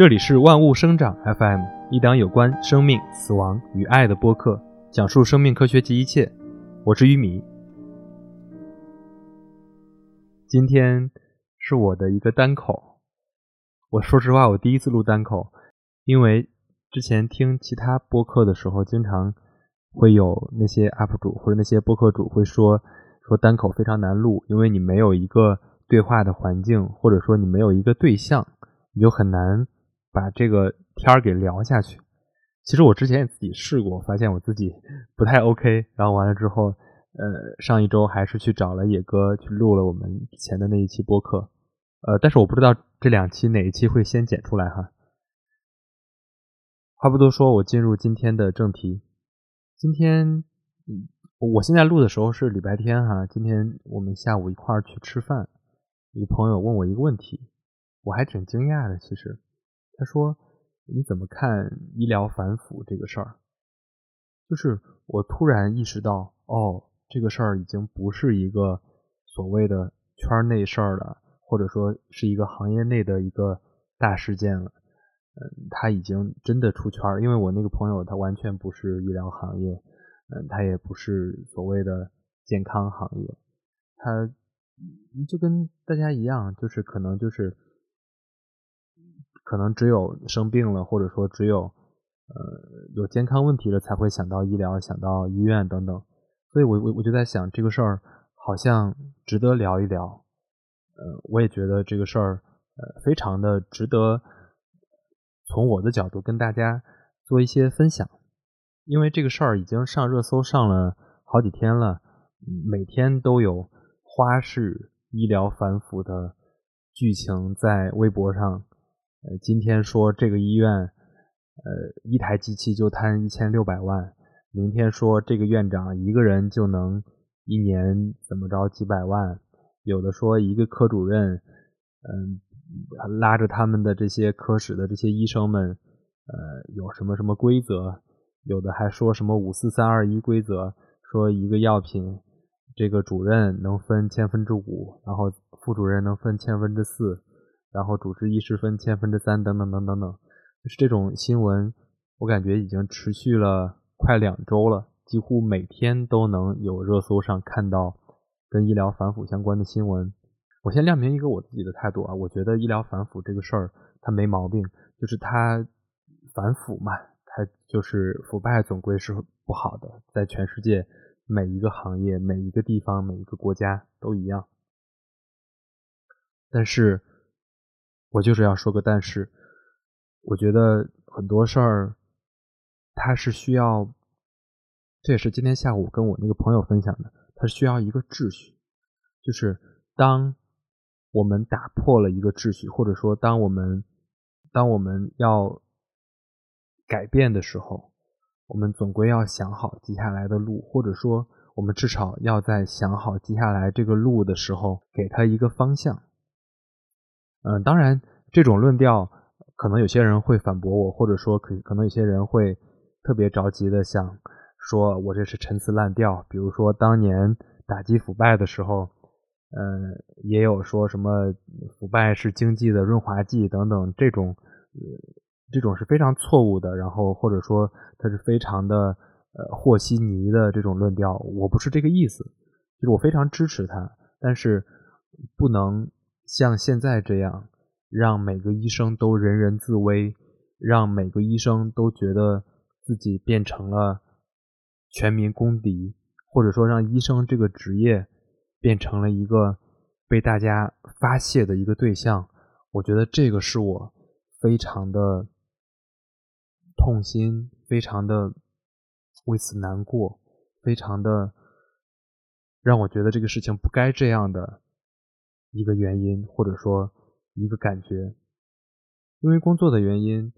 这里是万物生长 FM，一档有关生命、死亡与爱的播客，讲述生命科学及一切。我是玉米。今天是我的一个单口。我说实话，我第一次录单口，因为之前听其他播客的时候，经常会有那些 UP 主或者那些播客主会说说单口非常难录，因为你没有一个对话的环境，或者说你没有一个对象，你就很难把这个天儿给聊下去。其实我之前也自己试过，发现我自己 不太 OK，然后完了之后，呃，上一周还是去找了野哥去录了我们之前的那一期播客，呃，但是我不知道这两期哪一期会先剪出来哈。话不多说，我进入今天的正题。今天，我现在录的时候是礼拜天哈。今天我们下午一块儿去吃饭，一个朋友问我一个问题，我还挺惊讶的。其实，他说。你怎么看医疗反腐这个事儿？就是我突然意识到，哦，这个事儿已经不是一个所谓的圈内事儿了，或者说是一个行业内的一个大事件了。嗯，他已经真的出圈儿，因为我那个朋友他完全不是医疗行业，嗯，他也不是所谓的健康行业，他就跟大家一样，就是可能就是。可能只有生病了，或者说只有呃有健康问题了，才会想到医疗，想到医院等等。所以，我我我就在想，这个事儿好像值得聊一聊。呃，我也觉得这个事儿呃非常的值得从我的角度跟大家做一些分享，因为这个事儿已经上热搜上了好几天了，每天都有花式医疗反腐的剧情在微博上。呃，今天说这个医院，呃，一台机器就贪一千六百万；明天说这个院长一个人就能一年怎么着几百万；有的说一个科主任，嗯，拉着他们的这些科室的这些医生们，呃，有什么什么规则；有的还说什么五四三二一规则，说一个药品，这个主任能分千分之五，然后副主任能分千分之四。然后主治医师分千分之三，等等等等等，就是这种新闻，我感觉已经持续了快两周了，几乎每天都能有热搜上看到跟医疗反腐相关的新闻。我先亮明一个我自己的态度啊，我觉得医疗反腐这个事儿它没毛病，就是它反腐嘛，它就是腐败总归是不好的，在全世界每一个行业、每一个地方、每一个国家都一样，但是。我就是要说个但是，我觉得很多事儿，它是需要，这也是今天下午跟我那个朋友分享的，它需要一个秩序，就是当我们打破了一个秩序，或者说当我们当我们要改变的时候，我们总归要想好接下来的路，或者说我们至少要在想好接下来这个路的时候，给他一个方向。嗯，当然，这种论调可能有些人会反驳我，或者说可可能有些人会特别着急的想说我这是陈词滥调。比如说当年打击腐败的时候，嗯，也有说什么腐败是经济的润滑剂等等这种呃，这种是非常错误的。然后或者说它是非常的呃和稀泥的这种论调，我不是这个意思，就是我非常支持它，但是不能。像现在这样，让每个医生都人人自危，让每个医生都觉得自己变成了全民公敌，或者说让医生这个职业变成了一个被大家发泄的一个对象，我觉得这个是我非常的痛心，非常的为此难过，非常的让我觉得这个事情不该这样的。一个原因，或者说一个感觉，因为工作的原因，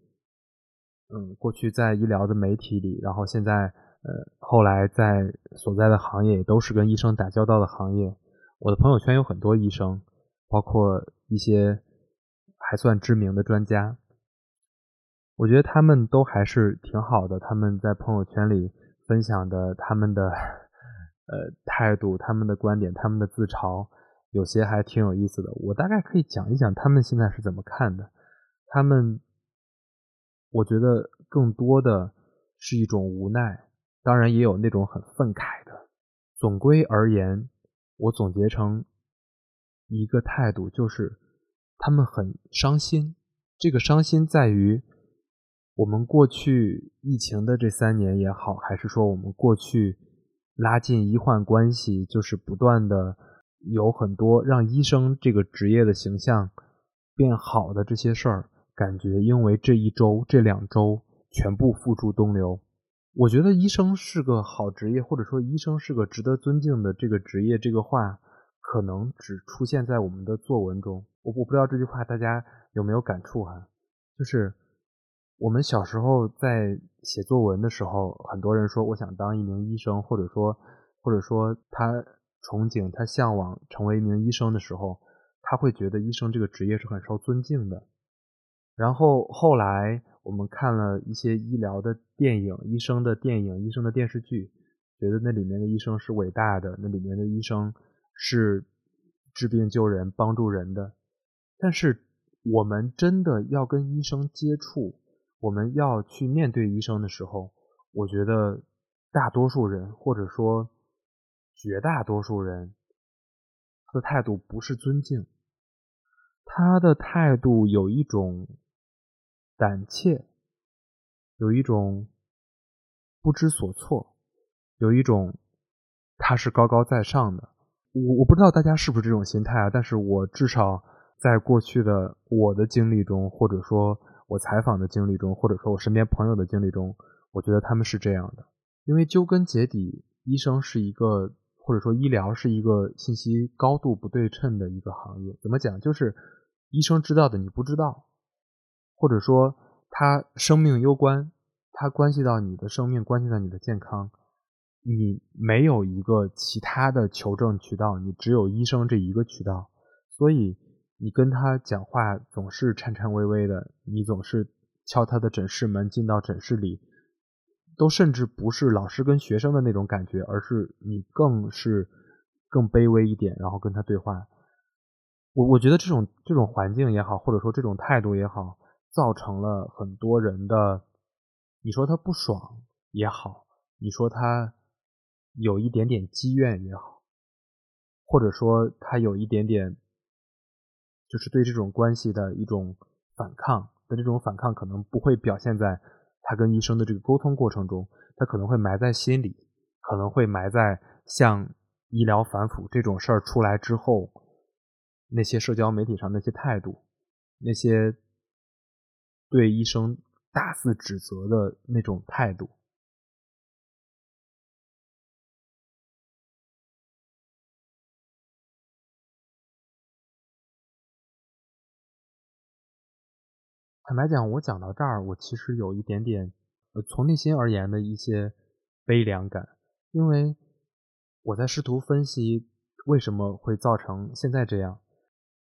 嗯，过去在医疗的媒体里，然后现在，呃，后来在所在的行业也都是跟医生打交道的行业。我的朋友圈有很多医生，包括一些还算知名的专家，我觉得他们都还是挺好的。他们在朋友圈里分享的他们的 呃态度、他们的观点、他们的自嘲。有些还挺有意思的，我大概可以讲一讲他们现在是怎么看的。他们我觉得更多的是一种无奈，当然也有那种很愤慨的。总归而言，我总结成一个态度，就是他们很伤心。这个伤心在于，我们过去疫情的这三年也好，还是说我们过去拉近医患关系，就是不断的有很多让医生这个职业的形象变好的这些事儿。感觉因为这一周、这两周全部付诸东流。我觉得医生是个好职业，或者说医生是个值得尊敬的这个职业。这个话可能只出现在我们的作文中。我我不知道这句话大家有没有感触哈？就是我们小时候在写作文的时候，很多人说我想当一名医生，或者说或者说他憧憬、他向往成为一名医生的时候，他会觉得医生这个职业是很受尊敬的。然后后来我们看了一些医疗的电影、医生的电影、医生的电视剧，觉得那里面的医生是伟大的，那里面的医生是治病救人、帮助人的。但是我们真的要跟医生接触，我们要去面对医生的时候，我觉得大多数人或者说绝大多数人他的态度不是尊敬，他的态度有一种。胆怯，有一种不知所措，有一种他是高高在上的。我我不知道大家是不是这种心态啊？但是我至少在过去的我的经历中，或者说我采访的经历中，或者说我身边朋友的经历中，我觉得他们是这样的。因为究根结底，医生是一个，或者说医疗是一个信息高度不对称的一个行业。怎么讲？就是医生知道的你不知道。或者说，他生命攸关，他关系到你的生命，关系到你的健康，你没有一个其他的求证渠道，你只有医生这一个渠道，所以你跟他讲话总是颤颤巍巍的，你总是敲他的诊室门，进到诊室里，都甚至不是老师跟学生的那种感觉，而是你更是更卑微一点，然后跟他对话。我我觉得这种这种环境也好，或者说这种态度也好。造成了很多人的，你说他不爽也好，你说他有一点点积怨也好，或者说他有一点点，就是对这种关系的一种反抗，但这种反抗可能不会表现在他跟医生的这个沟通过程中，他可能会埋在心里，可能会埋在像医疗反腐这种事儿出来之后，那些社交媒体上那些态度，那些。对医生大肆指责的那种态度，坦白讲，我讲到这儿，我其实有一点点，呃，从内心而言的一些悲凉感，因为我在试图分析为什么会造成现在这样。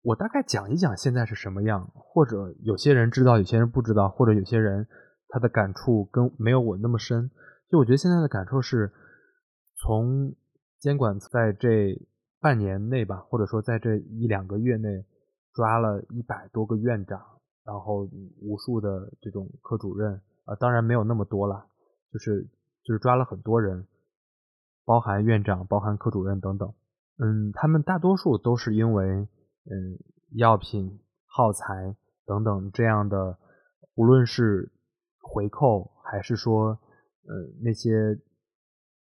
我大概讲一讲现在是什么样，或者有些人知道，有些人不知道，或者有些人他的感触跟没有我那么深。就我觉得现在的感触是，从监管在这半年内吧，或者说在这一两个月内，抓了一百多个院长，然后无数的这种科主任啊，当然没有那么多了，就是就是抓了很多人，包含院长、包含科主任等等。嗯，他们大多数都是因为。嗯，药品耗材等等这样的，无论是回扣，还是说，呃，那些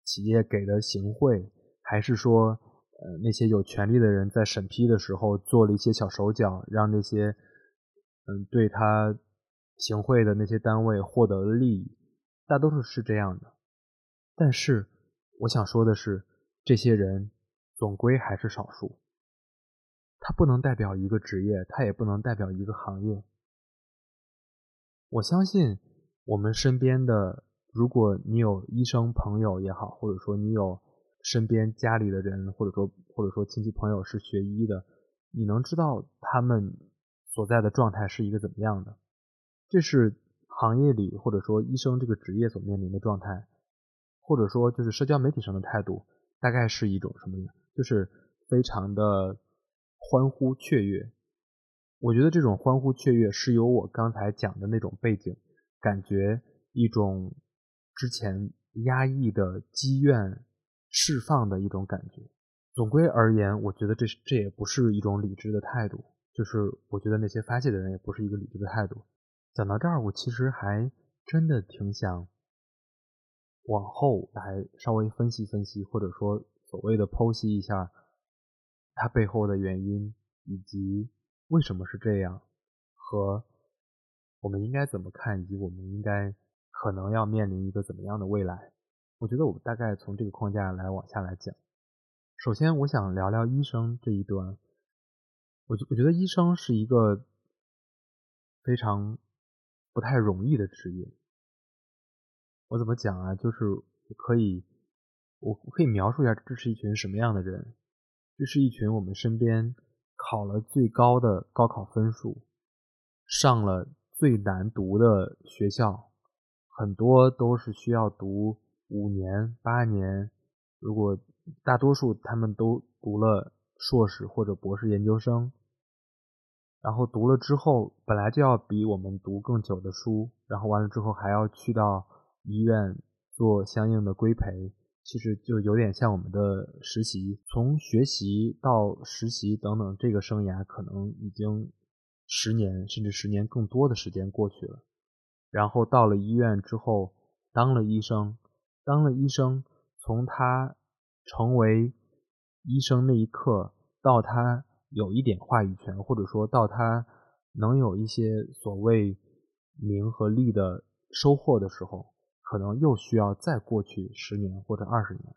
企业给的行贿，还是说，呃，那些有权利的人在审批的时候做了一些小手脚，让那些，嗯，对他行贿的那些单位获得了利益，大多数是这样的。但是，我想说的是，这些人总归还是少数。他不能代表一个职业，他也不能代表一个行业。我相信我们身边的，如果你有医生朋友也好，或者说你有身边家里的人，或者说或者说亲戚朋友是学医的，你能知道他们所在的状态是一个怎么样的？这是行业里或者说医生这个职业所面临的状态，或者说就是社交媒体上的态度，大概是一种什么样？就是非常的。欢呼雀跃，我觉得这种欢呼雀跃是由我刚才讲的那种背景，感觉一种之前压抑的积怨释放的一种感觉。总归而言，我觉得这这也不是一种理智的态度，就是我觉得那些发泄的人也不是一个理智的态度。讲到这儿，我其实还真的挺想往后来稍微分析分析，或者说所谓的剖析一下它背后的原因，以及为什么是这样，和我们应该怎么看，以及我们应该可能要面临一个怎么样的未来。我觉得我大概从这个框架来往下来讲。首先，我想聊聊医生这一段。我觉我觉得医生是一个非常不太容易的职业。我怎么讲啊？就是我可以，我我可以描述一下，这是一群什么样的人？这是一群我们身边考了最高的高考分数，上了最难读的学校，很多都是需要读五年、八年。如果大多数他们都读了硕士或者博士研究生，然后读了之后，本来就要比我们读更久的书，然后完了之后还要去到医院做相应的规培，其实就有点像我们的实习。从学习到实习等等，这个生涯可能已经十年甚至十年更多的时间过去了。然后到了医院之后，当了医生，当了医生，从他。成为医生那一刻，到他有一点话语权，或者说到他能有一些所谓名和利的收获的时候，可能又需要再过去十年或者二十年。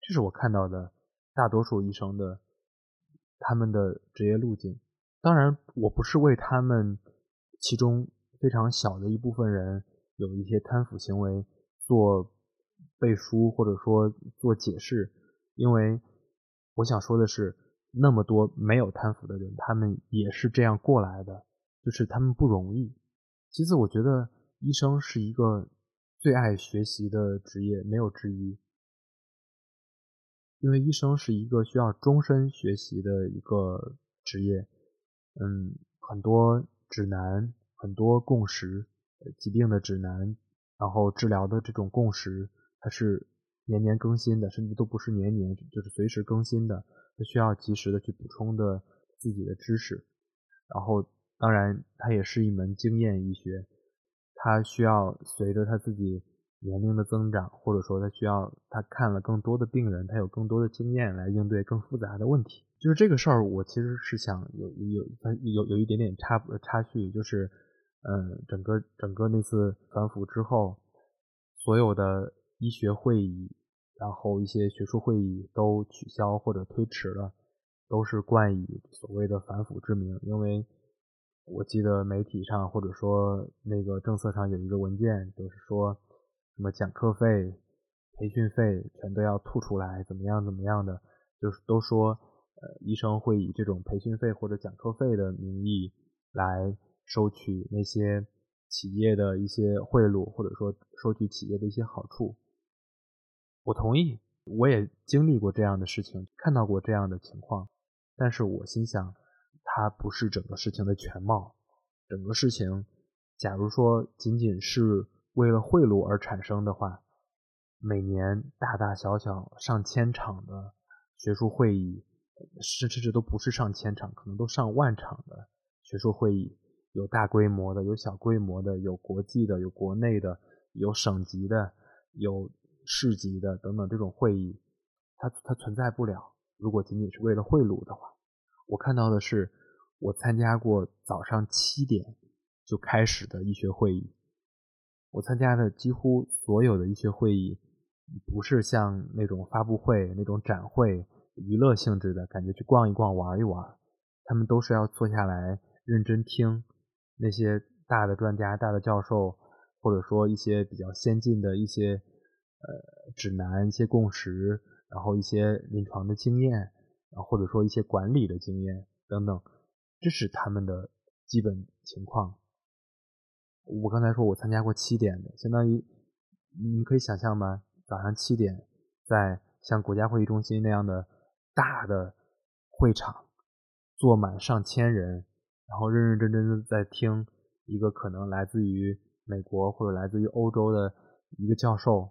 这是我看到的大多数医生的他们的职业路径。当然，我不是为他们其中非常小的一部分人有一些贪腐行为做。背书或者说做解释，因为我想说的是，那么多没有贪腐的人，他们也是这样过来的，就是他们不容易。其次，我觉得医生是一个最爱学习的职业，没有之一，因为医生是一个需要终身学习的一个职业。嗯，很多指南，很多共识，疾病的指南，然后治疗的这种共识。它是年年更新的，甚至都不是年年，就是随时更新的。它需要及时的去补充的自己的知识，然后当然它也是一门经验医学，它需要随着他自己年龄的增长，或者说他需要他看了更多的病人，他有更多的经验来应对更复杂的问题。就是这个事儿，我其实是想有有有有一点点插插叙，就是嗯，整个整个那次反腐之后，所有的。医学会议，然后一些学术会议都取消或者推迟了，都是冠以所谓的反腐之名。因为我记得媒体上或者说那个政策上有一个文件，就是说什么讲课费、培训费全都要吐出来，怎么样怎么样的，就是都说呃医生会以这种培训费或者讲课费的名义来收取那些企业的一些贿赂，或者说收取企业的一些好处。我同意，我也经历过这样的事情，看到过这样的情况，但是我心想，它不是整个事情的全貌。整个事情，假如说仅仅是为了贿赂而产生的话，每年大大小小上千场的学术会议，甚至都不是上千场，可能都上万场的学术会议，有大规模的，有小规模的，有国际的，有国内的，有省级的，有。市级的等等这种会议，它它存在不了。如果仅仅是为了贿赂的话，我看到的是我参加过早上七点就开始的医学会议。我参加的几乎所有的医学会议，不是像那种发布会、那种展会、娱乐性质的感觉，去逛一逛、玩一玩。他们都是要坐下来认真听那些大的专家、大的教授，或者说一些比较先进的一些。呃，指南一些共识，然后一些临床的经验，然后或者说一些管理的经验等等，这是他们的基本情况。我刚才说我参加过七点的，相当于你可以想象吗？早上七点，在像国家会议中心那样的大的会场，坐满上千人，然后认认真真的在听一个可能来自于美国或者来自于欧洲的一个教授，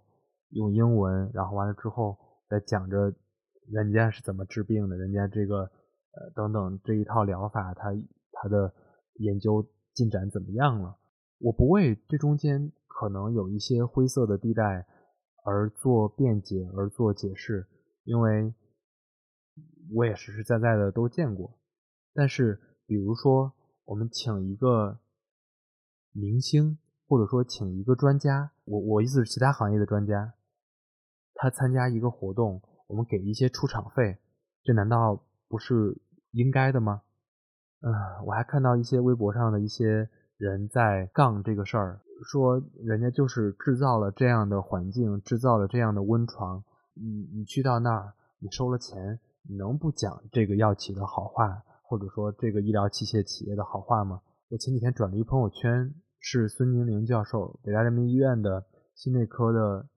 用英文，然后完了之后再讲着人家是怎么治病的，人家这个呃等等这一套疗法，他他的研究进展怎么样了？我不为这中间可能有一些灰色的地带而做辩解，而做解释，因为我也实实在在的都见过。但是，比如说，我们请一个明星，或者说请一个专家，我我意思是其他行业的专家，他参加一个活动，我们给一些出场费，这难道不是应该的吗？嗯，我还看到一些微博上的一些人在杠这个事儿，说人家就是制造了这样的环境，制造了这样的温床，你你去到那儿，你收了钱，你能不讲这个药企的好话？或者说这个医疗器械企业的好话吗？我前几天转了一朋友圈，是孙宁玲教授，北大人民医院的心内科的，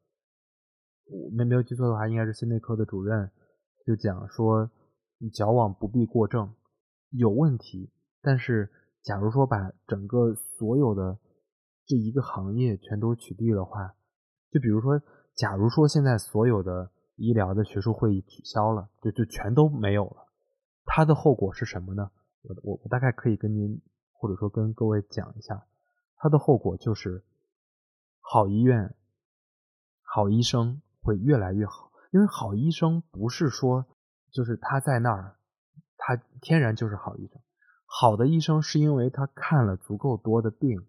我没没有记错的话，应该是心内科的主任，就讲说，矫枉不必过正，有问题。但是，假如说把整个所有的这一个行业全都取缔的话，就比如说，假如说现在所有的医疗的学术会议取消了，就就全都没有了。它的后果是什么呢？我我我大概可以跟您或者说跟各位讲一下，它的后果就是好医院、好医生会越来越好，因为好医生不是说就是他在那儿，他天然就是好医生。好的医生是因为他看了足够多的病，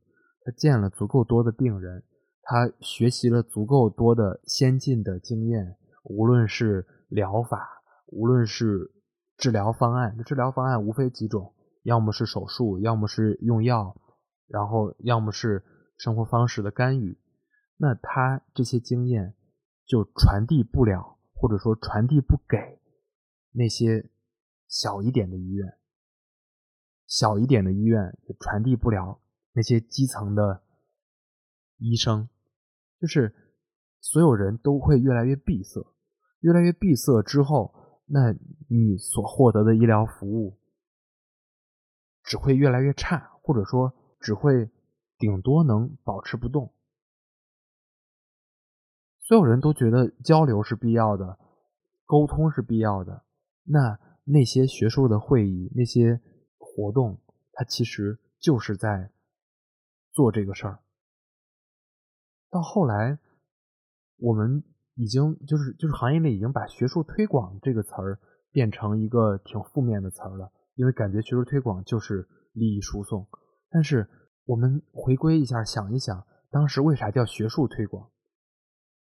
他见了足够多的病人，他学习了足够多的先进的经验，无论是疗法，无论是。治疗方案，治疗方案无非几种，要么是手术，要么是用药，然后要么是生活方式的干预。那他这些经验就传递不了，或者说传递不给那些小一点的医院，小一点的医院也传递不了那些基层的医生，就是所有人都会越来越闭塞，越来越闭塞之后。那你所获得的医疗服务只会越来越差，或者说只会顶多能保持不动。所有人都觉得交流是必要的，沟通是必要的。那那些学术的会议、那些活动，它其实就是在做这个事儿。到后来，我们。已经就是就是行业内已经把学术推广这个词儿变成一个挺负面的词儿了，因为感觉学术推广就是利益输送。但是我们回归一下，想一想，当时为啥叫学术推广？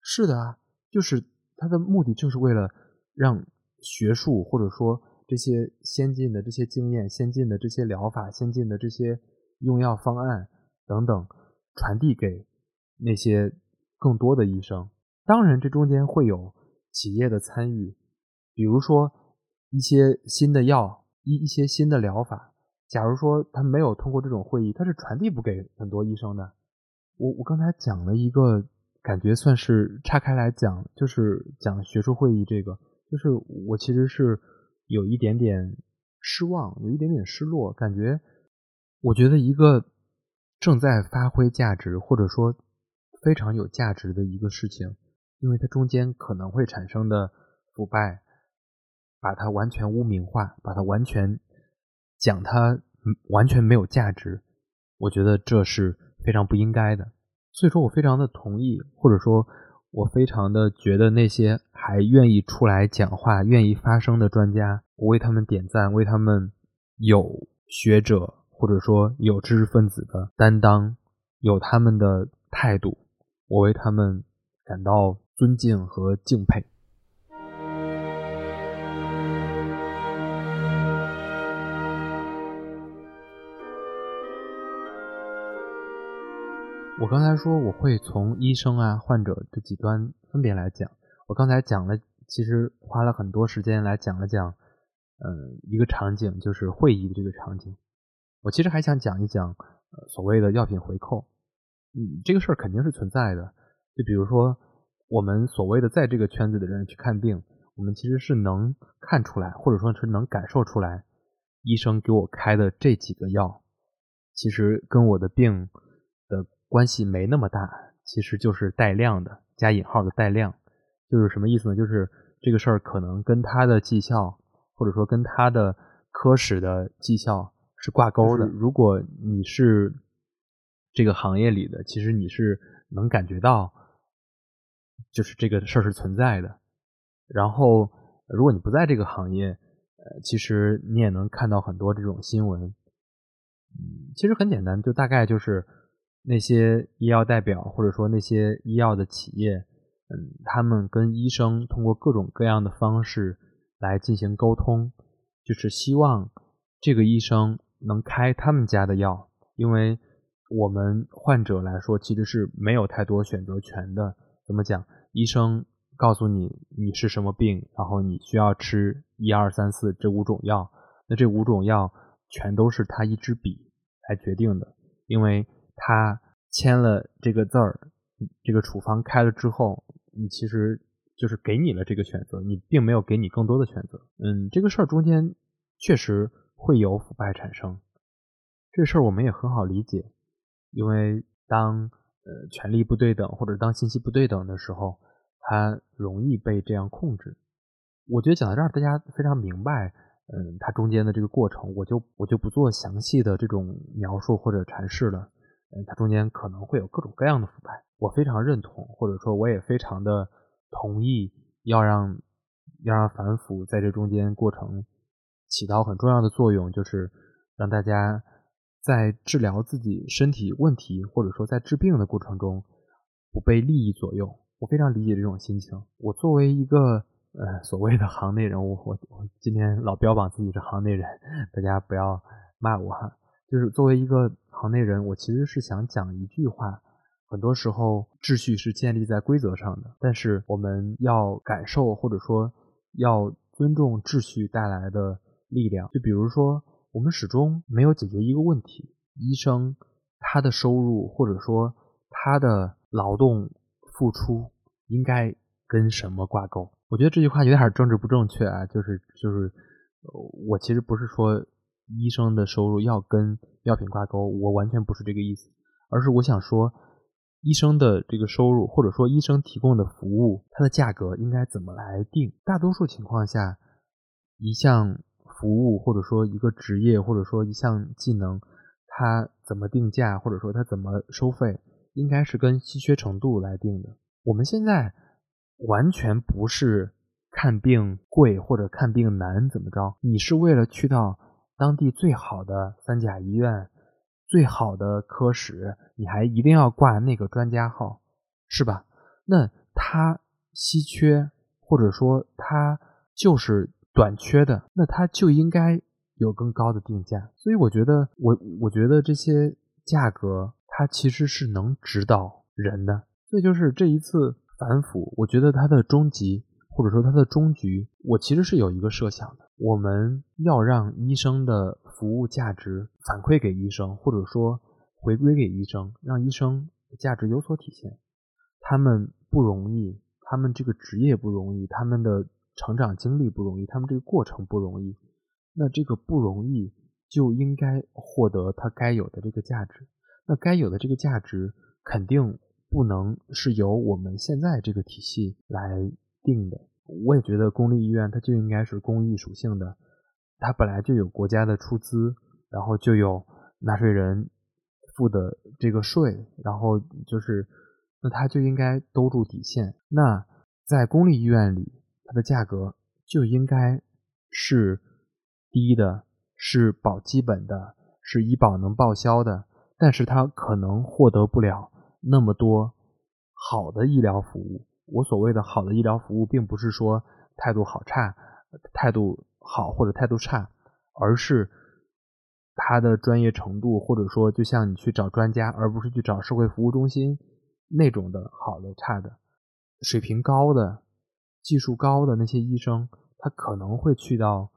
是的啊，就是它的目的就是为了让学术或者说这些先进的这些经验、先进的这些疗法、先进的这些用药方案等等传递给那些更多的医生。当然，这中间会有企业的参与，比如说一些新的药、一一些新的疗法。假如说他没有通过这种会议，他是传递不给很多医生的。我我刚才讲了一个，感觉算是岔开来讲，就是讲学术会议这个，就是我其实是有一点点失望，有一点点失落，感觉我觉得一个正在发挥价值或者说非常有价值的一个事情。因为它中间可能会产生的腐败，把它完全污名化，把它完全讲它完全没有价值，我觉得这是非常不应该的。所以说我非常的同意，或者说我非常的觉得那些还愿意出来讲话、愿意发声的专家，我为他们点赞，为他们有学者或者说有知识分子的担当，有他们的态度，我为他们感到。尊敬和敬佩。我刚才说我会从医生啊、患者这几端分别来讲。我刚才讲了，其实花了很多时间来讲了讲，嗯，一个场景就是会议的这个场景。我其实还想讲一讲，呃，所谓的药品回扣。嗯，这个事儿肯定是存在的。就比如说。我们所谓的在这个圈子的人去看病，我们其实是能看出来，或者说是能感受出来，医生给我开的这几个药，其实跟我的病关系没那么大，其实就是带量的加引号的带量，就是什么意思呢？就是这个事儿可能跟他的绩效，或者说跟他的科室的绩效是挂钩的。如果你是这个行业里的，其实你是能感觉到，就是这个事儿是存在的。然后，如果你不在这个行业，呃，其实你也能看到很多这种新闻。嗯，其实很简单，就大概就是那些医药代表或者说那些医药的企业，嗯，他们跟医生通过各种各样的方式来进行沟通，就是希望这个医生能开他们家的药，因为。我们患者来说，其实是没有太多选择权的。怎么讲？医生告诉你你是什么病，然后你需要吃一二三四这五种药，那这五种药全都是他一支笔来决定的，因为他签了这个字儿，这个处方开了之后，你其实就是给你了这个选择，你并没有给你更多的选择。嗯，这个事儿中间确实会有腐败产生，这事儿我们也很好理解。因为当呃权力不对等或者当信息不对等的时候，它容易被这样控制。我觉得讲到这儿，大家非常明白，嗯，它中间的这个过程，我就我就不做详细的这种描述或者阐释了。嗯，它中间可能会有各种各样的腐败，我非常认同，或者说我也非常的同意，要让要让反腐在这中间过程起到很重要的作用，就是让大家。在治疗自己身体问题，或者说在治病的过程中，不被利益左右，我非常理解这种心情。我作为一个呃所谓的行内人，我我我今天老标榜自己是行内人，大家不要骂我哈。就是作为一个行内人，我其实是想讲一句话：很多时候秩序是建立在规则上的，但是我们要感受或者说要尊重秩序带来的力量。就比如说。我们始终没有解决一个问题：医生他的收入或者说他的劳动付出应该跟什么挂钩？我觉得这句话有点政治不正确啊，就是就是，我其实不是说医生的收入要跟药品挂钩，我完全不是这个意思，而是我想说，医生的这个收入或者说医生提供的服务，它的价格应该怎么来定？大多数情况下，一项。服务或者说一个职业或者说一项技能，它怎么定价或者说它怎么收费，应该是跟稀缺程度来定的。我们现在完全不是看病贵或者看病难怎么着，你是为了去到当地最好的三甲医院、最好的科室，你还一定要挂那个专家号，是吧？那它稀缺或者说它就是。短缺的，那它就应该有更高的定价。所以我觉得，我我觉得这些价格它其实是能指导人的。所以就是这一次反腐，我觉得它的终极或者说它的终局，我其实是有一个设想的：我们要让医生的服务价值反馈给医生，或者说回归给医生，让医生价值有所体现。他们不容易，他们这个职业不容易，他们的。成长经历不容易，他们这个过程不容易，那这个不容易就应该获得它该有的这个价值。那该有的这个价值肯定不能是由我们现在这个体系来定的。我也觉得公立医院它就应该是公益属性的，它本来就有国家的出资，然后就有纳税人付的这个税，然后就是那它就应该兜住底线。那在公立医院里。它的价格就应该是低的，是保基本的，是医保能报销的，但是它可能获得不了那么多好的医疗服务。我所谓的好的医疗服务，并不是说态度好差，态度好或者态度差，而是他的专业程度，或者说就像你去找专家，而不是去找社会服务中心那种的好的差的，水平高的。技术高的那些医生，他可能会去到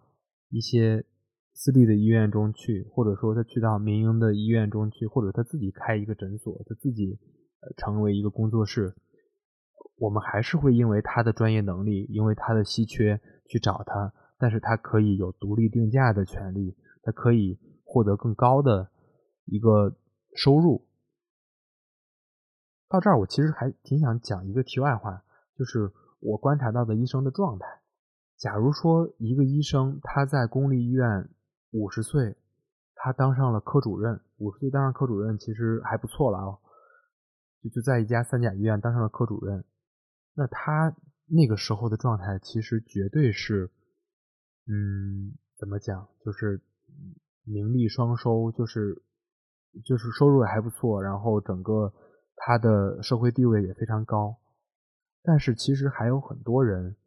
一些私立的医院中去，或者说他去到民营的医院中去，或者他自己开一个诊所，他自己成为一个工作室。我们还是会因为他的专业能力，因为他的稀缺去找他，但是他可以有独立定价的权利，他可以获得更高的一个收入。到这儿，我其实还挺想讲一个题外话，就是我观察到的医生的状态。假如说一个医生他在公立医院五十岁，他当上了科主任，五十岁当上科主任其实还不错了啊，就就在一家三甲医院当上了科主任，那他那个时候的状态其实绝对是，嗯，怎么讲，就是名利双收，就是就是收入也还不错，然后整个。他的社会地位也非常高，但是其实还有很多人，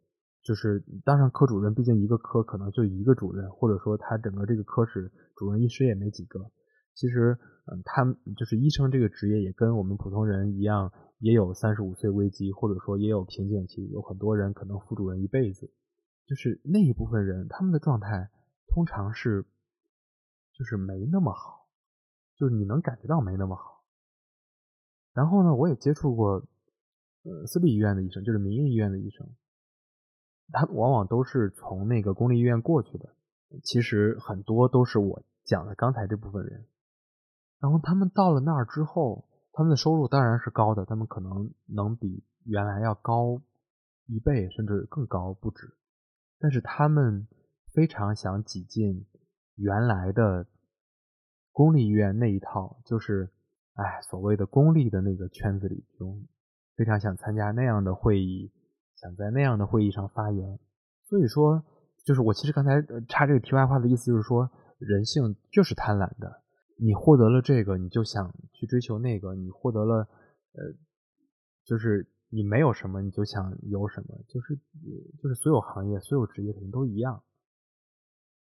就是当上科主任，毕竟一个科可能就一个主任，或者说他整个这个科室主任医师也没几个。其实，嗯，他就是医生这个职业也跟我们普通人一样，也有三十五岁危机，或者说也有瓶颈期。有很多人可能副主任一辈子，就是那一部分人，他们的状态通常是就是没那么好，就是你能感觉到没那么好。然后呢，我也接触过，呃，私立医院的医生，就是民营医院的医生，他往往都是从那个公立医院过去的。其实很多都是我讲的刚才这部分人。然后他们到了那儿之后，他们的收入当然是高的，他们可能能比原来要高一倍，甚至更高不止。但是他们非常想挤进原来的公立医院那一套，就是。哎，所谓的公立的那个圈子里，就非常想参加那样的会议，想在那样的会议上发言。所以说，就是我其实刚才插这个题外话的意思，就是说人性就是贪婪的。你获得了这个，你就想去追求那个；你获得了，呃，就是你没有什么，你就想有什么。就是就是所有行业、所有职业可能都一样。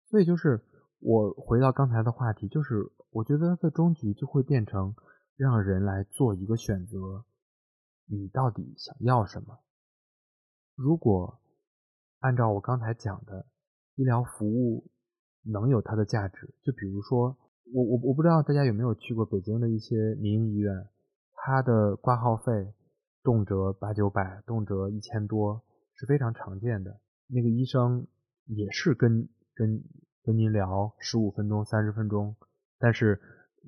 所以就是我回到刚才的话题，就是我觉得它的终局就会变成。让人来做一个选择，你到底想要什么？如果按照我刚才讲的，医疗服务能有它的价值，就比如说，我我我不知道大家有没有去过北京的一些民营医院，它的挂号费动辄八九百，动辄一千多是非常常见的。那个医生也是跟跟跟您聊十五分钟、三十分钟，但是。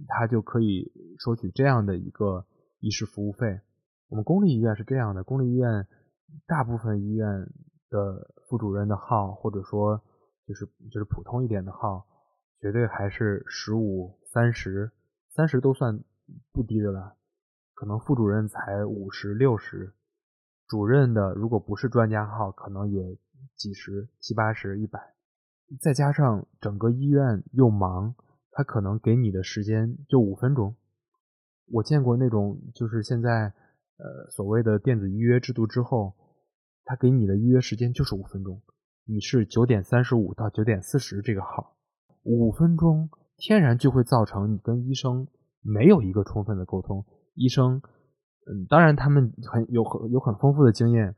他就可以收取这样的一个医师服务费。我们公立医院是这样的，公立医院大部分医院的副主任的号，或者说就是就是普通一点的号，绝对还是十五、三十、三十都算不低的了。可能副主任才五十、六十，主任的如果不是专家号，可能也几十、七八十、一百。再加上整个医院又忙。他可能给你的时间就五分钟，我见过那种就是现在呃所谓的电子预约制度之后，他给你的预约时间就是五分钟，你是九点三十五到九点四十这个号，五分钟天然就会造成你跟医生没有一个充分的沟通，医生嗯当然他们很有很有很丰富的经验，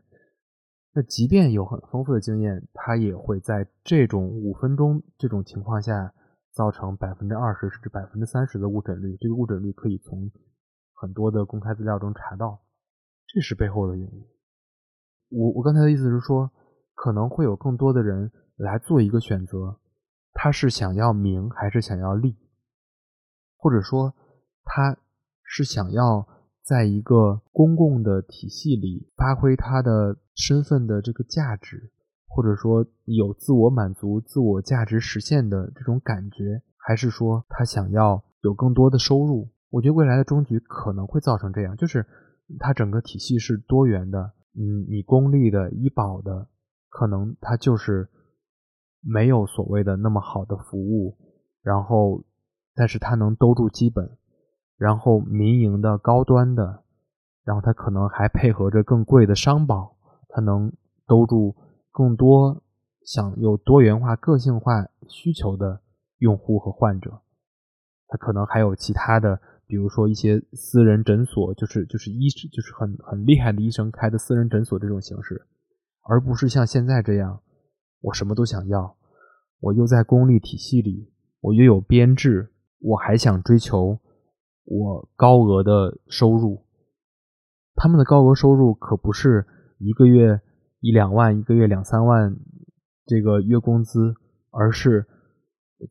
那即便有很丰富的经验，他也会在这种五分钟这种情况下。造成百分之二十甚至百分之三十的误诊率，这个误诊率可以从很多的公开资料中查到，这是背后的原因。我我刚才的意思是说，可能会有更多的人来做一个选择，他是想要名还是想要利，或者说他是想要在一个公共的体系里发挥他的身份的这个价值。或者说有自我满足、自我价值实现的这种感觉，还是说他想要有更多的收入？我觉得未来的终局可能会造成这样，就是它整个体系是多元的。嗯，你公立的、医保的，可能它就是没有所谓的那么好的服务，然后但是它能兜住基本。然后民营的、高端的，然后它可能还配合着更贵的商保，它能兜住。更多想有多元化、个性化需求的用户和患者，他可能还有其他的，比如说一些私人诊所，就是就是医就是很很厉害的医生开的私人诊所这种形式，而不是像现在这样，我什么都想要，我又在公立体系里，我又有编制，我还想追求我高额的收入，他们的高额收入可不是一个月。一两万一个月两三万，这个月工资，而是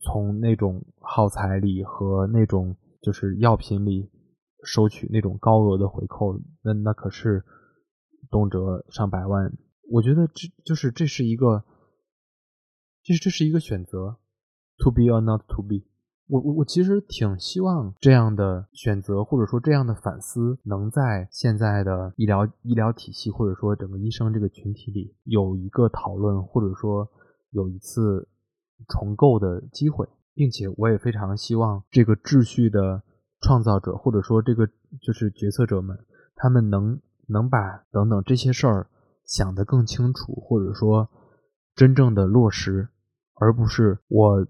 从那种耗材里和那种就是药品里收取那种高额的回扣，那那可是动辄上百万。我觉得这就是这是一个，其实这是一个选择，to be or not to be。我我我其实挺希望这样的选择，或者说这样的反思，能在现在的医疗医疗体系，或者说整个医生这个群体里有一个讨论，或者说有一次重构的机会，并且我也非常希望这个秩序的创造者，或者说这个就是决策者们，他们能能把等等这些事儿想得更清楚，或者说真正的落实，而不是我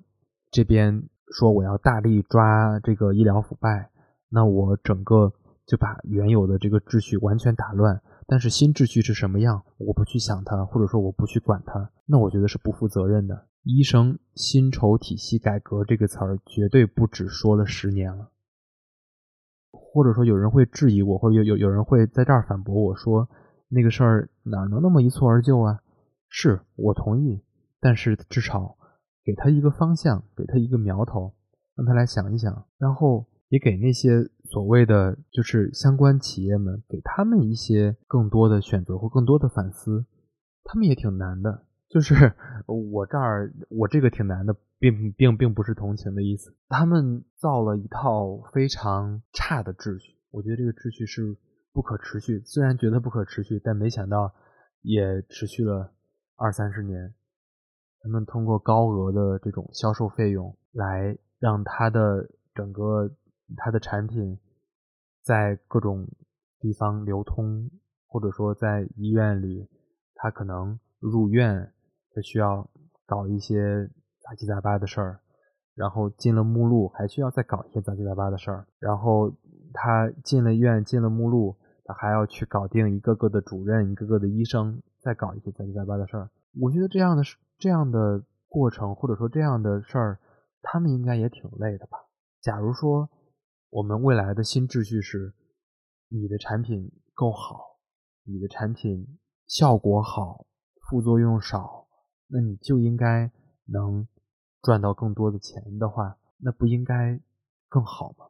这边。说我要大力抓这个医疗腐败，那我整个就把原有的这个秩序完全打乱。但是新秩序是什么样，我不去想它，或者说我不去管它，那我觉得是不负责任的。医生薪酬体系改革这个词儿绝对不止说了十年了。或者说有人会质疑我，或者有有有人会在这儿反驳我说那个事儿哪能那么一蹴而就啊？是我同意，但是至少。给他一个方向，给他一个苗头，让他来想一想，然后也给那些所谓的就是相关企业们，给他们一些更多的选择或更多的反思。他们也挺难的，就是 我这儿我这个挺难的，并并并不是同情的意思。他们造了一套非常差的秩序，我觉得这个秩序是不可持续。虽然觉得不可持续，但没想到也持续了二三十年。他们通过高额的这种销售费用来让他的整个他的产品在各种地方流通，或者说在医院里，他可能入院，他需要搞一些杂七杂八的事儿，然后进了目录，还需要再搞一些杂七杂八的事儿，然后他进了院，进了目录，他还要去搞定一个个的主任，一个个的医生，再搞一些杂七杂八的事儿。我觉得这样的是。这样的过程，或者说这样的事儿，他们应该也挺累的吧？假如说我们未来的新秩序是，你的产品够好，你的产品效果好，副作用少，那你就应该能赚到更多的钱的话，那不应该更好吗？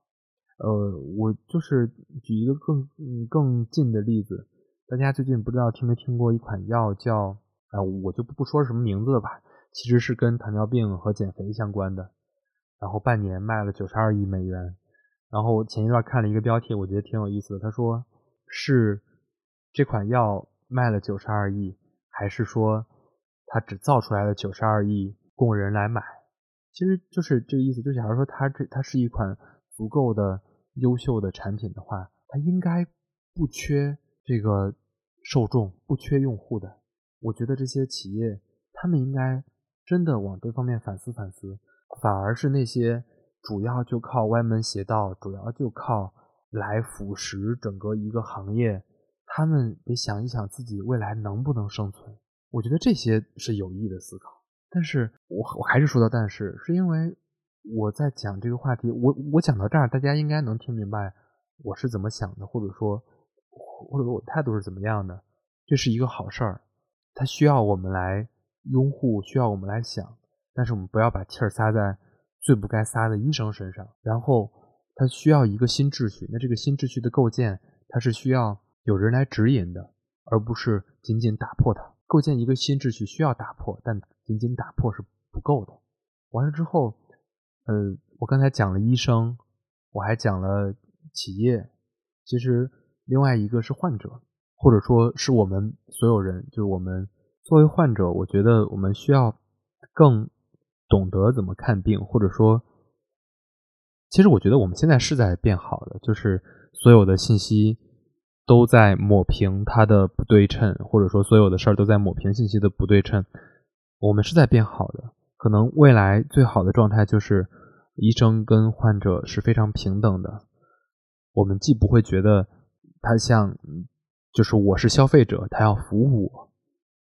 呃，我就是举一个更更近的例子，大家最近不知道听没听过一款药叫。啊，我就不说什么名字了吧，其实是跟糖尿病和减肥相关的，然后半年卖了九十二亿美元。然后前一段看了一个标题，我觉得挺有意思的。他说是这款药卖了九十二亿，还是说他只造出来了九十二亿供人来买？其实就是这个意思。就假如说它这它是一款足够的优秀的产品的话，它应该不缺这个受众，不缺用户的。我觉得这些企业，他们应该真的往这方面反思反思，反而是那些主要就靠歪门邪道，主要就靠来腐蚀整个一个行业，他们得想一想自己未来能不能生存。我觉得这些是有益的思考。但是我我还是说到但是，是因为我在讲这个话题，我我讲到这儿，大家应该能听明白我是怎么想的，或者说或者说我态度是怎么样的。这是一个好事儿。它需要我们来拥护，需要我们来想，但是我们不要把气儿撒在最不该撒的医生身上。然后，它需要一个新秩序。那这个新秩序的构建，它是需要有人来指引的，而不是仅仅打破它。构建一个新秩序需要打破，但仅仅打破是不够的。完了之后，呃，我刚才讲了医生，我还讲了企业，其实另外一个是患者。或者说是我们所有人，就是我们作为患者，我觉得我们需要更懂得怎么看病，或者说，其实我觉得我们现在是在变好的，就是所有的信息都在抹平它的不对称，或者说所有的事儿都在抹平信息的不对称，我们是在变好的。可能未来最好的状态就是医生跟患者是非常平等的，我们既不会觉得他像。就是我是消费者，他要服务我，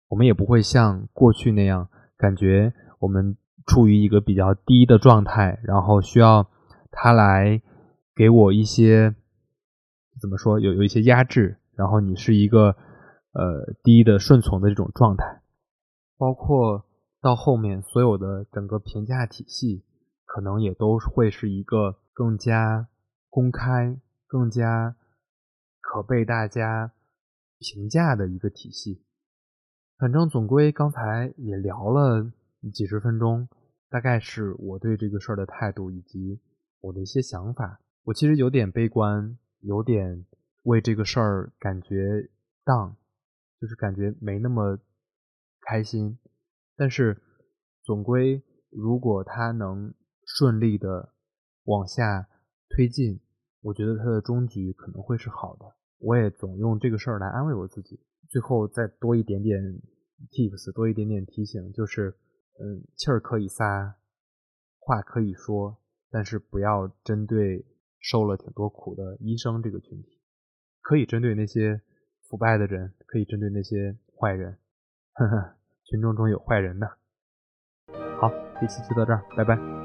我们也不会像过去那样感觉我们处于一个比较低的状态，然后需要他来给我一些怎么说有有一些压制，然后你是一个呃低的顺从的这种状态，包括到后面所有的整个评价体系，可能也都会是一个更加公开、更加可被大家评价的一个体系。反正总归刚才也聊了几十分钟，大概是我对这个事儿的态度以及我的一些想法。我其实有点悲观，有点为这个事儿感觉 down，就是感觉没那么开心。但是总归，如果他能顺利的往下推进，我觉得他的终局可能会是好的。我也总用这个事儿来安慰我自己。最后再多一点点 tips，多一点点提醒，就是，嗯，气儿可以撒，话可以说，但是不要针对。受了挺多苦的医生这个群体，可以针对那些腐败的人，可以针对那些坏人，呵呵，群众中有坏人的。好，这期就到这儿，拜拜。